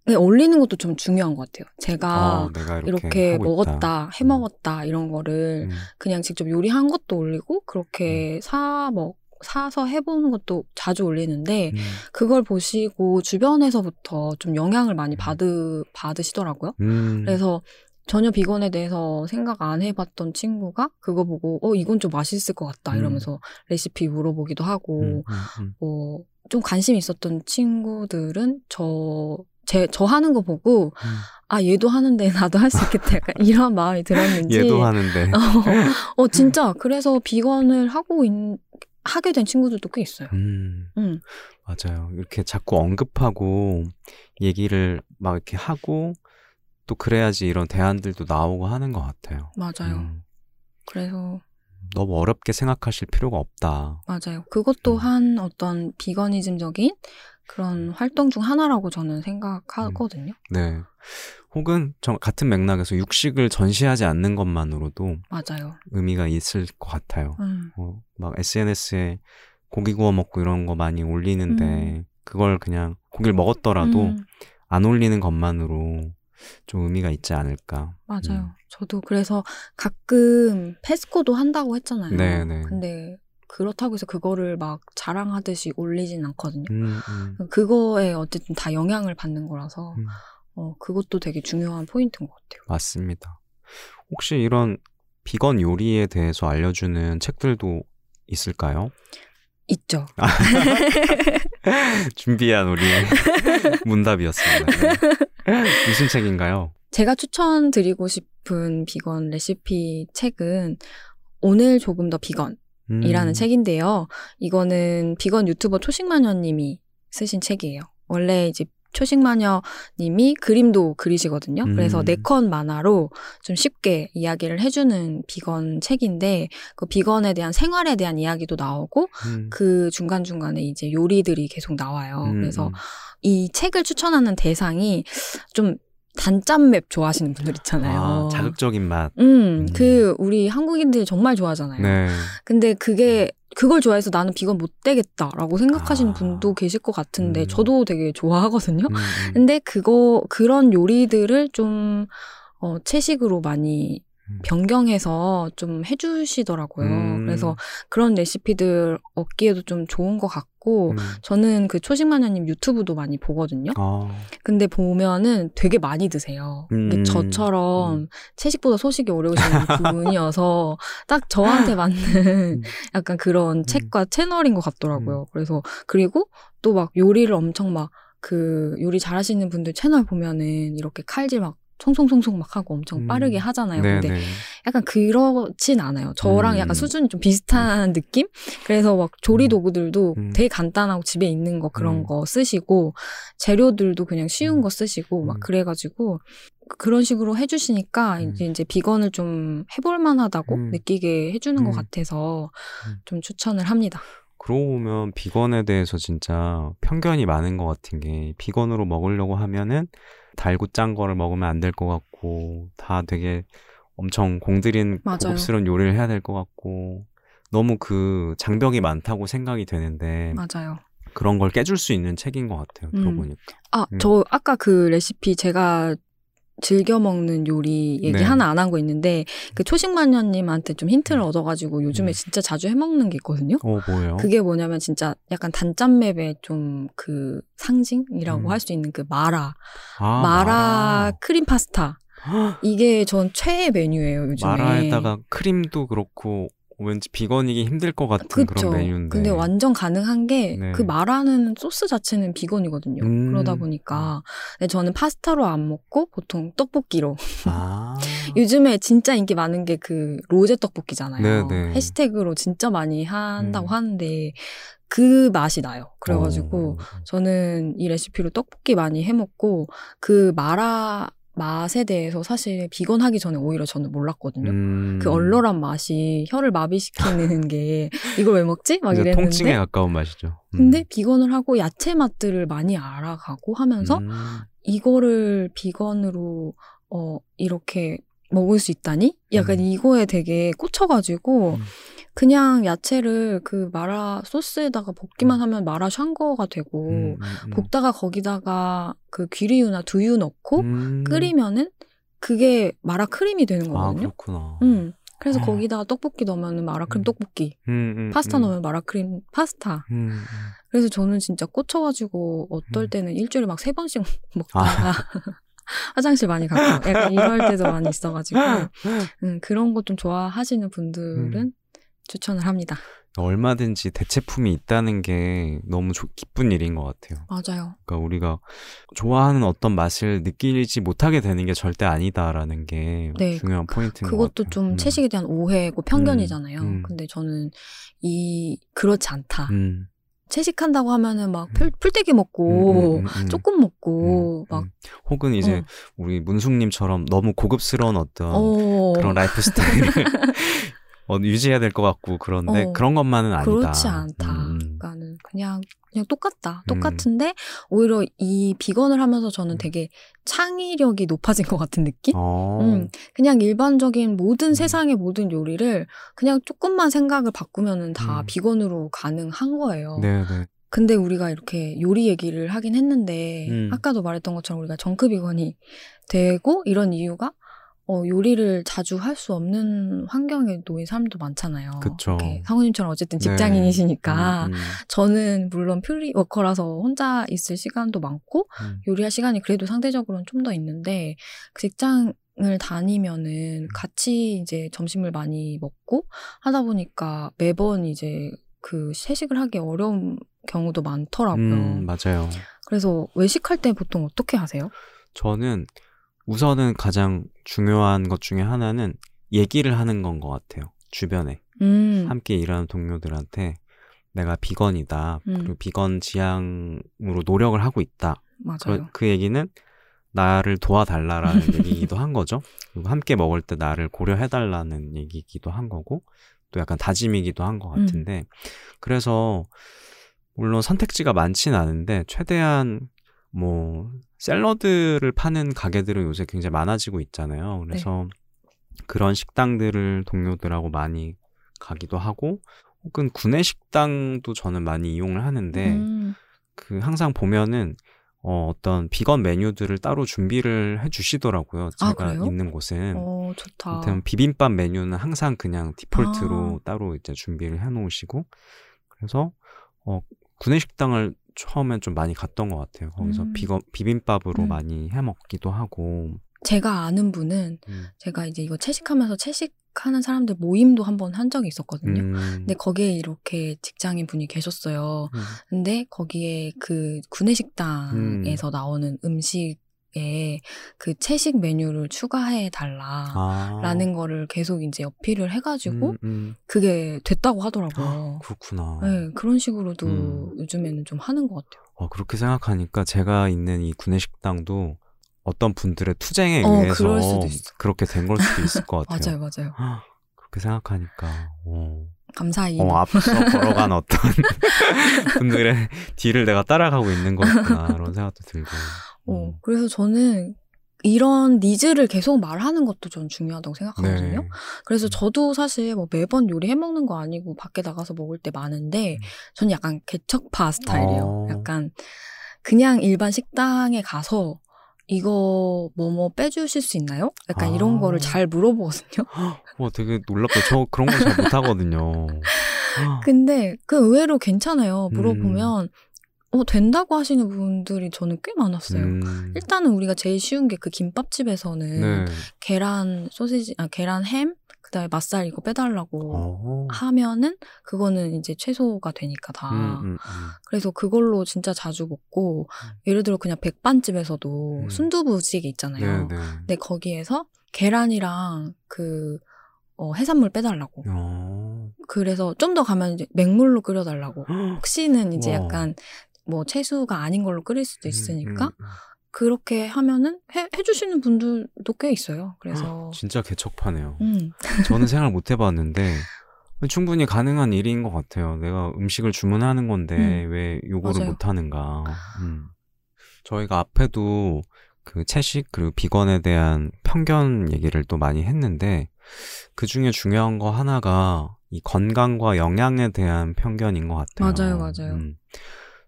네, 올리는 것도 좀 중요한 것 같아요. 제가 어, 이렇게, 이렇게, 먹었다. 해 먹었다 이런 거를 음. 그냥 직접 요리한 것도 올리고 그렇게 사 먹, 사서 해보는 것도 자주 올리는데 음. 그걸 보시고 주변에서부터 좀 영향을 많이 받으, 받으시더라고요. 음. 그래서 전혀 비건에 대해서 생각 안 해봤던 친구가 그거 보고 어 이건 좀 맛있을 것 같다 음. 이러면서 레시피 물어보기도 하고 음, 음, 음. 뭐좀 관심 있었던 친구들은 저 제, 저 하는 거 보고, 음. 아, 얘도 하는데 나도 할 수 있겠다. 약간 이런 마음이 들었는지. 얘도 하는데. 어, 어, 진짜. 그래서 비건을 하고 있, 하게 된 친구들도 꽤 있어요. 음, 음, 맞아요. 이렇게 자꾸 언급하고 얘기를 막 이렇게 하고 또 그래야지 이런 대안들도 나오고 하는 것 같아요. 맞아요. 음, 그래서, 너무 어렵게 생각하실 필요가 없다. 맞아요. 그것도 음. 한 어떤 비거니즘적인 그런 활동 중 하나라고 저는 생각하거든요. 네. 혹은 저 같은 맥락에서 육식을 전시하지 않는 것만으로도 맞아요. 의미가 있을 것 같아요. 음, 어, 막 SNS에 고기 구워 먹고 이런 거 많이 올리는데 그걸 그냥 고기를 먹었더라도 음, 안 올리는 것만으로 좀 의미가 있지 않을까. 맞아요. 음. 저도 그래서 가끔 페스코도 한다고 했잖아요. 네, 네. 근데 그렇다고 해서 그거를 막 자랑하듯이 올리진 않거든요. 음, 음, 그거에 어쨌든 다 영향을 받는 거라서 음, 어, 그것도 되게 중요한 포인트인 것 같아요. 맞습니다. 혹시 이런 비건 요리에 대해서 알려주는 책들도 있을까요? 있죠. 아. 준비한 우리의 문답이었습니다. 네. 무슨 책인가요? 제가 추천드리고 싶은 비건 레시피 책은 오늘 조금 더 비건 이라는 음, 책인데요. 이거는 비건 유튜버 초식마녀님이 쓰신 책이에요. 원래 이제 초식마녀님이 그림도 그리시거든요. 음. 그래서 네컨 만화로 좀 쉽게 이야기를 해주는 비건 책인데 그 비건에 대한 생활에 대한 이야기도 나오고 음, 그 중간 중간에 이제 요리들이 계속 나와요. 음, 그래서 음. 이 책을 추천하는 대상이 좀 단짠 맵 좋아하시는 분들 있잖아요. 아, 자극적인 맛. 음, 음. 그 우리 한국인들이 정말 좋아하잖아요. 네. 근데 그게 그걸 좋아해서 나는 비건 못 되겠다라고 생각하시는 아. 분도 계실 것 같은데 음. 저도 되게 좋아하거든요. 음, 음. 근데 그거 그런 요리들을 좀 어, 채식으로 많이 음. 변경해서 좀 해주시더라고요. 음. 그래서 그런 레시피들 얻기에도 좀 좋은 것 같고 음. 저는 그 초식마녀님 유튜브도 많이 보거든요. 아, 근데 보면은 되게 많이 드세요. 음. 저처럼 채식보다 소식이 오시는 분이어서 딱 저한테 맞는 음. 약간 그런 책과 채널인 것 같더라고요. 그래서 그리고 또 막 요리를 엄청 막 그 요리 잘하시는 분들 채널 보면은 이렇게 칼질 막 송송송송 막 하고 엄청 음. 빠르게 하잖아요. 네, 근데 네. 약간 그렇진 않아요. 저랑 음. 약간 수준이 좀 비슷한 느낌? 그래서 막 조리 도구들도 음. 되게 간단하고 집에 있는 거 그런 음. 거 쓰시고 재료들도 그냥 쉬운 음. 거 쓰시고 막 음. 그래가지고 그런 식으로 해주시니까 음. 이제 이제 비건을 좀 해볼 만하다고 음. 느끼게 해주는 것 음. 같아서 음. 좀 추천을 합니다. 그러고 보면 비건에 대해서 진짜 편견이 많은 것 같은 게 비건으로 먹으려고 하면은 달고 짠 거를 먹으면 안 될 것 같고 다 되게 엄청 공들인 맞아요. 고급스러운 요리를 해야 될 것 같고 너무 그 장벽이 많다고 생각이 되는데 맞아요. 그런 걸 깨줄 수 있는 책인 것 같아요. 음. 들어보니까. 아, 음. 저 아까 그 레시피 제가 즐겨 먹는 요리 얘기 네. 하나 안한거 있는데 그 초식 마녀님한테 좀 힌트를 음. 얻어가지고 요즘에 음. 진짜 자주 해먹는 게 있거든요. 어 뭐예요? 그게 뭐냐면 진짜 약간 단짠맵의 좀 그 상징이라고 음. 할수 있는 그 마라. 아, 마라, 크림 파스타. 마라. 이게 전 최애 메뉴예요, 요즘에. 마라에다가 크림도 그렇고 왠지 비건이기 힘들 것 같은 그런 메뉴인데. 근데 완전 가능한 게그 네. 마라는 소스 자체는 비건이거든요. 음. 그러다 보니까. 근데 저는 파스타로 안 먹고 보통 떡볶이로. 아. 요즘에 진짜 인기 많은 게 그 로제 떡볶이잖아요. 네네. 해시태그로 진짜 많이 한다고 음. 하는데 그 맛이 나요. 그래가지고 어. 저는 이 레시피로 떡볶이 많이 해 먹고 그 마라 맛에 대해서 사실 비건 하기 전에 오히려 저는 몰랐거든요. 음. 그 얼얼한 맛이 혀를 마비시키는 게 이걸 왜 먹지? 막 이랬는데 통증에 가까운 맛이죠. 음. 근데 비건을 하고 야채 맛들을 많이 알아가고 하면서 음. 이거를 비건으로 어 이렇게 먹을 수 있다니? 약간 음. 이거에 되게 꽂혀가지고 음. 그냥 야채를 그 마라 소스에다가 볶기만 하면 마라 샹궈가 되고 음, 음, 음. 볶다가 거기다가 그 귀리유나 두유 넣고 음. 끓이면은 그게 마라 크림이 되는 아 거거든요. 그렇구나. 음. 그래서 아. 거기다가 떡볶이 넣으면은 마라 크림 음. 떡볶이, 음, 음, 파스타 음. 넣으면 마라 크림 파스타. 음, 음. 그래서 저는 진짜 꽂혀가지고 어떨 음. 때는 일주일에 막 세 번씩 먹다가 화장실 많이 가고 약간 이럴 때도 많이 있어가지고 음, 그런 거 좀 좋아하시는 분들은 추천을 합니다. 얼마든지 대체품이 있다는 게 너무 좋- 기쁜 일인 것 같아요. 맞아요. 그러니까 우리가 좋아하는 어떤 맛을 느끼지 못하게 되는 게 절대 아니다라는 게 네, 중요한 포인트인 것 그것도 같아요. 좀 음. 채식에 대한 오해고 편견이잖아요. 음. 근데 저는 이 그렇지 않다. 음. 채식한다고 하면은 막 음. 풀, 풀떼기 먹고 음, 음, 음, 음. 조금 먹고 음, 막 음. 혹은 이제 어. 우리 문숙님처럼 너무 고급스러운 어떤 어, 그런 라이프 스타일을 어, 유지해야 될 것 같고 그런데 어, 그런 것만은 아니다. 그렇지 않다. 음. 그러니까는 그냥 그냥 똑같다. 음. 똑같은데 오히려 이 비건을 하면서 저는 음. 되게 창의력이 높아진 것 같은 느낌? 어. 음, 그냥 일반적인 모든 음. 세상의 모든 요리를 그냥 조금만 생각을 바꾸면은 다 음. 비건으로 가능한 거예요. 네네. 근데 우리가 이렇게 요리 얘기를 하긴 했는데 음. 아까도 말했던 것처럼 우리가 정크 비건이 되고 이런 이유가 어, 요리를 자주 할 수 없는 환경에 놓인 사람도 많잖아요. 이렇게 상우님처럼 어쨌든 네. 직장인이시니까 음, 음, 저는 물론 프리워커라서 혼자 있을 시간도 많고 음. 요리할 시간이 그래도 상대적으로는 좀 더 있는데 그 직장을 음. 다니면은 같이 이제 점심을 많이 먹고 하다 보니까 매번 이제 그 채식을 하기 어려운 경우도 많더라고요. 음, 맞아요. 그래서 외식할 때 보통 어떻게 하세요? 저는 우선은 가장 중요한 것 중에 하나는 얘기를 하는 건 것 같아요. 주변에. 음, 함께 일하는 동료들한테 내가 비건이다. 음. 그리고 비건 지향으로 노력을 하고 있다. 맞아요. 그, 그 얘기는 나를 도와달라라는 얘기기도 한 거죠. 그리고 함께 먹을 때 나를 고려해달라는 얘기기도 한 거고, 또 약간 다짐이기도 한것 음. 같은데, 그래서, 물론 선택지가 많진 않은데, 최대한 뭐, 샐러드를 파는 가게들은 요새 굉장히 많아지고 있잖아요. 그래서 네. 그런 식당들을 동료들하고 많이 가기도 하고, 혹은 구내 식당도 저는 많이 이용을 하는데, 음, 그 항상 보면은 어, 어떤 비건 메뉴들을 따로 준비를 해주시더라고요. 아, 제가 그래요? 있는 곳은. 어, 좋다. 비빔밥 메뉴는 항상 그냥 디폴트로 아. 따로 이제 준비를 해놓으시고 그래서 어, 구내식당을 처음엔 좀 많이 갔던 것 같아요. 거기서 음. 비건 비빔밥으로 음. 많이 해 먹기도 하고. 제가 아는 분은 음. 제가 이제 이거 채식하면서 채식하는 사람들 모임도 한 번 한 적이 있었거든요. 음. 근데 거기에 이렇게 직장인 분이 계셨어요. 음. 근데 거기에 그 구내식당에서 나오는 음식 에 그 채식 메뉴를 추가해 달라라는 아. 거를 계속 이제 어필을 해가지고 음, 음. 그게 됐다고 하더라고요. 그렇구나. 네, 그런 식으로도 음. 요즘에는 좀 하는 것 같아요. 어, 그렇게 생각하니까 제가 있는 이 구내식당도 어떤 분들의 투쟁에 어, 의해서. 그렇게 된 걸 수도 있을 것 같아요. 맞아요, 맞아요. 헉, 그렇게 생각하니까 어, 감사히. 어, 앞서 걸어간 어떤 분들의 뒤를 내가 따라가고 있는 거구나 이런 생각도 들고. 어, 음. 그래서 저는 이런 니즈를 계속 말하는 것도 전 중요하다고 생각하거든요. 네. 그래서 저도 사실 뭐 매번 요리해 먹는 거 아니고 밖에 나가서 먹을 때 많은데 음. 저는 약간 개척파 스타일이에요. 어. 약간 그냥 일반 식당에 가서 이거 뭐뭐 빼주실 수 있나요? 약간 이런 아. 거를 잘 물어보거든요. 어, 되게 놀랍다. 저 그런 거 잘 못하거든요. 근데 그 의외로 괜찮아요. 음. 물어보면 어 된다고 하시는 분들이 저는 꽤 많았어요. 음. 일단은 우리가 제일 쉬운 게 그 김밥집에서는 네. 계란 소시지 아 계란 햄 그 다음에 맛살 이거 빼달라고 어. 하면은 그거는 이제 최소가 되니까 다 음, 음, 음. 그래서 그걸로 진짜 자주 먹고 음. 예를 들어 그냥 백반집에서도 음. 순두부찌개 있잖아요. 네, 네. 근데 거기에서 계란이랑 그 어, 해산물 빼달라고. 어. 그래서 좀 더 가면 이제 맹물로 끓여달라고. 혹시는 이제 와. 약간 뭐 채수가 아닌 걸로 끓일 수도 있으니까 음, 음, 음. 그렇게 하면은 해, 해주시는 분들도 꽤 있어요. 그래서 진짜 개척파네요. 음, 저는 생각을 못 해봤는데 충분히 가능한 일인 것 같아요. 내가 음식을 주문하는 건데 음, 왜 요거를 맞아요. 못 하는가. 음. 저희가 앞에도 그 채식 그리고 비건에 대한 편견 얘기를 또 많이 했는데 그 중에 중요한 거 하나가 이 건강과 영양에 대한 편견인 것 같아요. 맞아요, 맞아요. 음.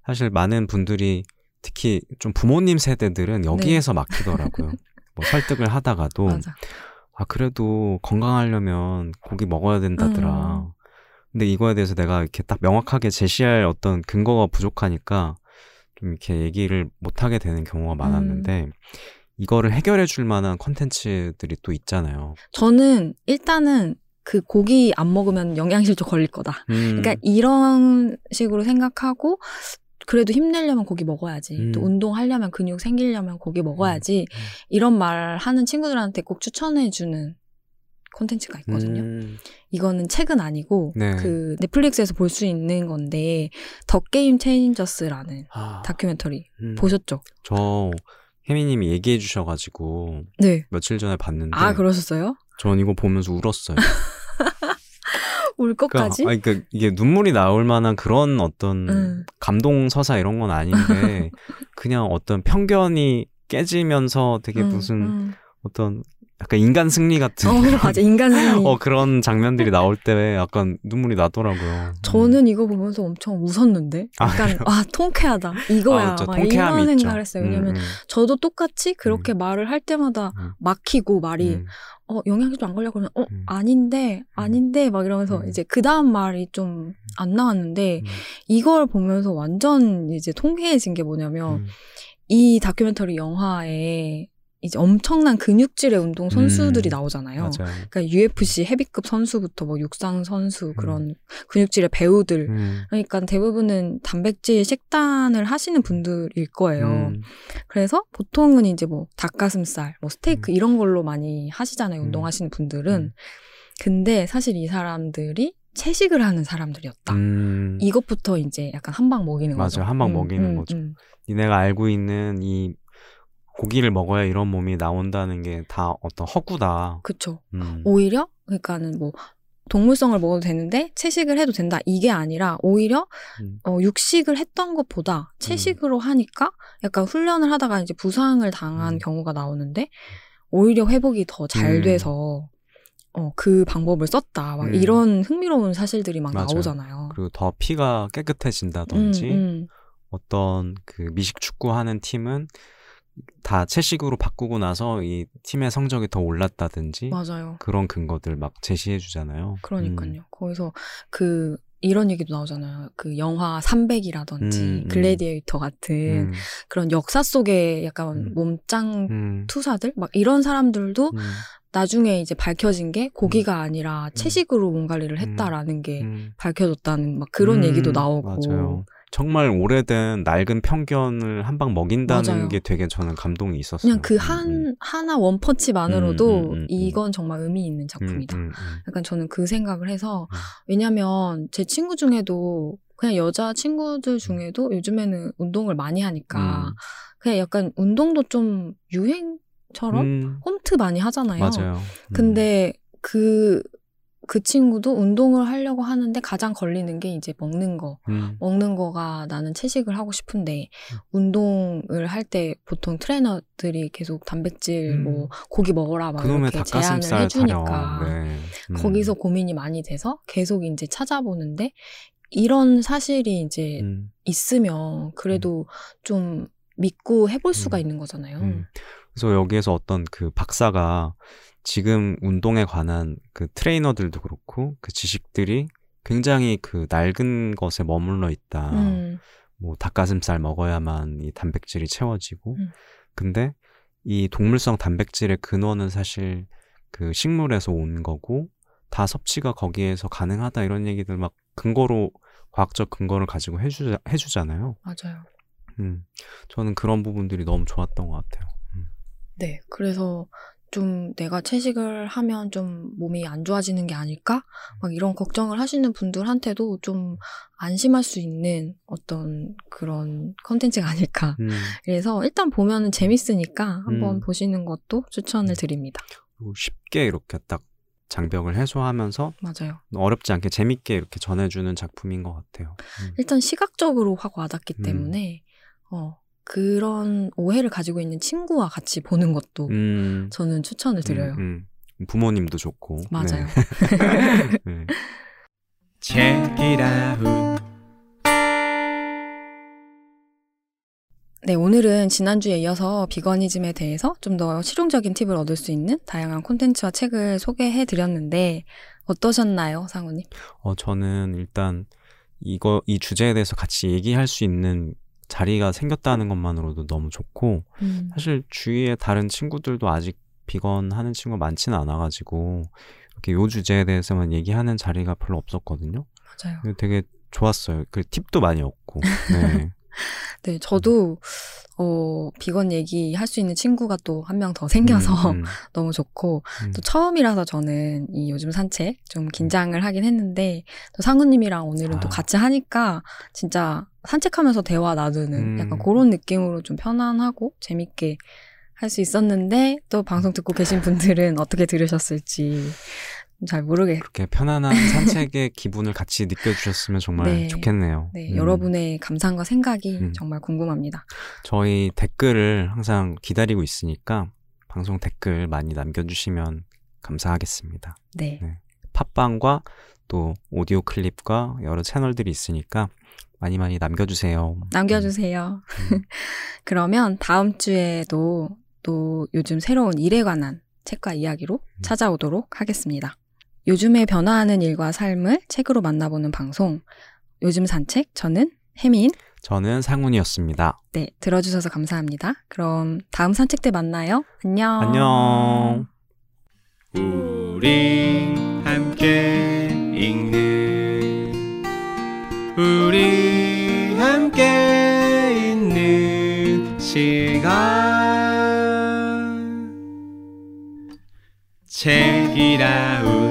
사실 많은 분들이 특히 좀 부모님 세대들은 여기에서 막히더라고요. 뭐 설득을 하다가도 네. 맞아. 아, 그래도 건강하려면 고기 먹어야 된다더라. 음. 근데 이거에 대해서 내가 이렇게 딱 명확하게 제시할 어떤 근거가 부족하니까 좀 이렇게 얘기를 못 하게 되는 경우가 많았는데, 음. 이거를 해결해 줄 만한 컨텐츠들이 또 있잖아요. 저는 일단은 그 고기 안 먹으면 영양실조 걸릴 거다. 음. 그러니까 이런 식으로 생각하고 그래도 힘내려면 고기 먹어야지. 음. 또 운동하려면 근육 생기려면 고기 먹어야지. 이런 말 하는 친구들한테 꼭 추천해주는 콘텐츠가 있거든요. 음. 이거는 책은 아니고 네. 그 넷플릭스에서 볼 수 있는 건데 The Game Changers라는 아, 다큐멘터리 음. 보셨죠? 저 혜민님이 얘기해 주셔가지고 네. 며칠 전에 봤는데 아 그러셨어요? 전 이거 보면서 울었어요. 울 것까지? 아니, 그러니까 이게 눈물이 나올 만한 그런 어떤 음. 감동 서사 이런 건 아닌데 그냥 어떤 편견이 깨지면서 되게 음, 무슨 음. 어떤 약간 인간 승리 같은 어 맞아 인간 승리. 어 그런 장면들이 나올 때 약간 눈물이 나더라고요. 저는 이거 보면서 엄청 웃었는데 아, 약간 아, 통쾌하다 이거야 아, 진짜 막 이런. 생각을 했어요. 왜냐면 음, 저도 똑같이 그렇게 말을 할 때마다 음, 막히고 말이 음, 어 영양제도 안 걸려 그러면 어 음. 아닌데 아닌데 막 이러면서 음. 이제 그 다음 말이 좀 안 나왔는데 음, 이걸 보면서 완전 이제 통쾌해진 게 뭐냐면 음. 이 다큐멘터리 영화에 이제 엄청난 근육질의 운동 선수들이 음. 나오잖아요. 맞아요. 그러니까 UFC 헤비급 선수부터 뭐 육상 선수 그런 근육질의 배우들 음, 그러니까 대부분은 단백질 식단을 하시는 분들일 거예요. 음, 그래서 보통은 이제 뭐 닭가슴살, 뭐 스테이크 음. 이런 걸로 많이 하시잖아요. 음. 운동하시는 분들은. 음. 근데 사실 이 사람들이 채식을 하는 사람들이었다. 음, 이것부터 이제 약간 한 방 먹이는 거죠. 맞아요. 한 방 먹이는 거죠. 니네가 알고 있는 이 고기를 먹어야 이런 몸이 나온다는 게 다 어떤 허구다. 그쵸. 음. 오히려 그러니까는 뭐 동물성을 먹어도 되는데 채식을 해도 된다 이게 아니라 오히려 음. 어, 육식을 했던 것보다 채식으로 하니까 약간 훈련을 하다가 이제 부상을 당한 음. 경우가 나오는데 오히려 회복이 더잘 음. 돼서 어, 그 방법을 썼다 막 음. 이런 흥미로운 사실들이 막 맞아요. 나오잖아요. 그리고 더 피가 깨끗해진다든지 음, 음. 어떤 그 미식 축구 하는 팀은 다 채식으로 바꾸고 나서 이 팀의 성적이 더 올랐다든지 맞아요. 그런 근거들 막 제시해 주잖아요. 그러니까요. 거기서 그 이런 얘기도 나오잖아요. 그 영화 300이라든지 음, 음. 글래디에이터 같은 음, 그런 역사 속의 약간 음. 몸짱 음, 투사들 막 이런 사람들도 음, 나중에 이제 밝혀진 게 고기가 아니라 채식으로 몸 관리를 했다라는 게 음. 밝혀졌다는 막 그런 음, 얘기도 나오고 맞아요. 정말 오래된 낡은 편견을 한 방 먹인다는 맞아요. 게 되게 저는 감동이 있었어요. 그냥 그 음, 한 음. 하나 원펀치만으로도 음, 음, 음, 음. 이건 정말 의미 있는 작품이다. 음, 음, 음. 약간 저는 그 생각을 해서 음. 왜냐면 제 친구 중에도 그냥 여자 친구들 중에도 요즘에는 운동을 많이 하니까 음. 그냥 약간 운동도 좀 유행처럼 음, 홈트 많이 하잖아요. 맞아요. 음. 근데 그, 그 친구도 운동을 하려고 하는데 가장 걸리는 게 이제 먹는 거. 음, 먹는 거가 나는 채식을 하고 싶은데 운동을 할 때 보통 트레이너들이 계속 단백질 음. 뭐 고기 먹어라 막 이렇게 제안을 해주니까. 네. 음. 거기서 고민이 많이 돼서 계속 이제 찾아보는데 이런 사실이 이제 음, 있으면 그래도 좀 믿고 해볼 수가 음. 있는 거잖아요. 음. 그래서 여기에서 어떤 그 박사가 지금 운동에 관한 그 트레이너들도 그렇고 그 지식들이 굉장히 그 낡은 것에 머물러 있다. 음, 뭐 닭가슴살 먹어야만 이 단백질이 채워지고 음. 근데 이 동물성 단백질의 근원은 사실 그 식물에서 온 거고 다 섭취가 거기에서 가능하다 이런 얘기들 막 근거로 과학적 근거를 가지고 해주, 해주잖아요. 맞아요. 음, 저는 그런 부분들이 너무 좋았던 것 같아요. 네, 그래서 좀 내가 채식을 하면 좀 몸이 안 좋아지는 게 아닐까? 막 이런 걱정을 하시는 분들한테도 좀 안심할 수 있는 어떤 그런 컨텐츠가 아닐까. 음, 그래서 일단 보면은 재밌으니까 한번 음. 보시는 것도 추천을 드립니다. 그리고 쉽게 이렇게 딱 장벽을 해소하면서 맞아요. 어렵지 않게 재밌게 이렇게 전해주는 작품인 것 같아요. 음. 일단 시각적으로 확 와닿기 음. 때문에, 어, 그런 오해를 가지고 있는 친구와 같이 보는 것도 음, 저는 추천을 드려요. 음, 음. 부모님도 좋고. 맞아요. 네. 네. 네, 오늘은 지난주에 이어서 비거니즘에 대해서 좀 더 실용적인 팁을 얻을 수 있는 다양한 콘텐츠와 책을 소개해 드렸는데 어떠셨나요, 상우님? 어, 저는 일단 이거, 이 주제에 대해서 같이 얘기할 수 있는 자리가 생겼다는 것만으로도 너무 좋고, 음, 사실 주위에 다른 친구들도 아직 비건 하는 친구가 많지는 않아가지고, 이렇게 요 주제에 대해서만 얘기하는 자리가 별로 없었거든요. 맞아요. 되게 좋았어요. 그 팁도 많이 얻고. 네. 네, 저도 어 비건 얘기 할 수 있는 친구가 또 한 명 더 생겨서 음, 음, 너무 좋고 음. 또 처음이라서 저는 이 요즘 산책 좀 긴장을 하긴 했는데 또 상우님이랑 오늘은 또 아. 같이 하니까 진짜 산책하면서 대화 나누는 음. 약간 그런 느낌으로 좀 편안하고 재밌게 할 수 있었는데 또 방송 듣고 계신 분들은 어떻게 들으셨을지 잘 모르게 그렇게 편안한 산책의 기분을 같이 느껴주셨으면 정말 네. 좋겠네요. 네, 음. 여러분의 감상과 생각이 음. 정말 궁금합니다. 저희 댓글을 항상 기다리고 있으니까 방송 댓글 많이 남겨주시면 감사하겠습니다. 네. 네. 팟빵과 또 오디오 클립과 여러 채널들이 있으니까 많이 많이 남겨주세요. 남겨주세요. 음. 그러면 다음 주에도 또 요즘 새로운 일에 관한 책과 이야기로 음. 찾아오도록 하겠습니다. 요즘에 변화하는 일과 삶을 책으로 만나보는 방송 요즘 산책 저는 혜민 저는 상훈이었습니다. 네, 들어주셔서 감사합니다. 그럼 다음 산책 때 만나요. 안녕. 안녕. 우리 함께 읽는 우리 함께 있는 시간 책이라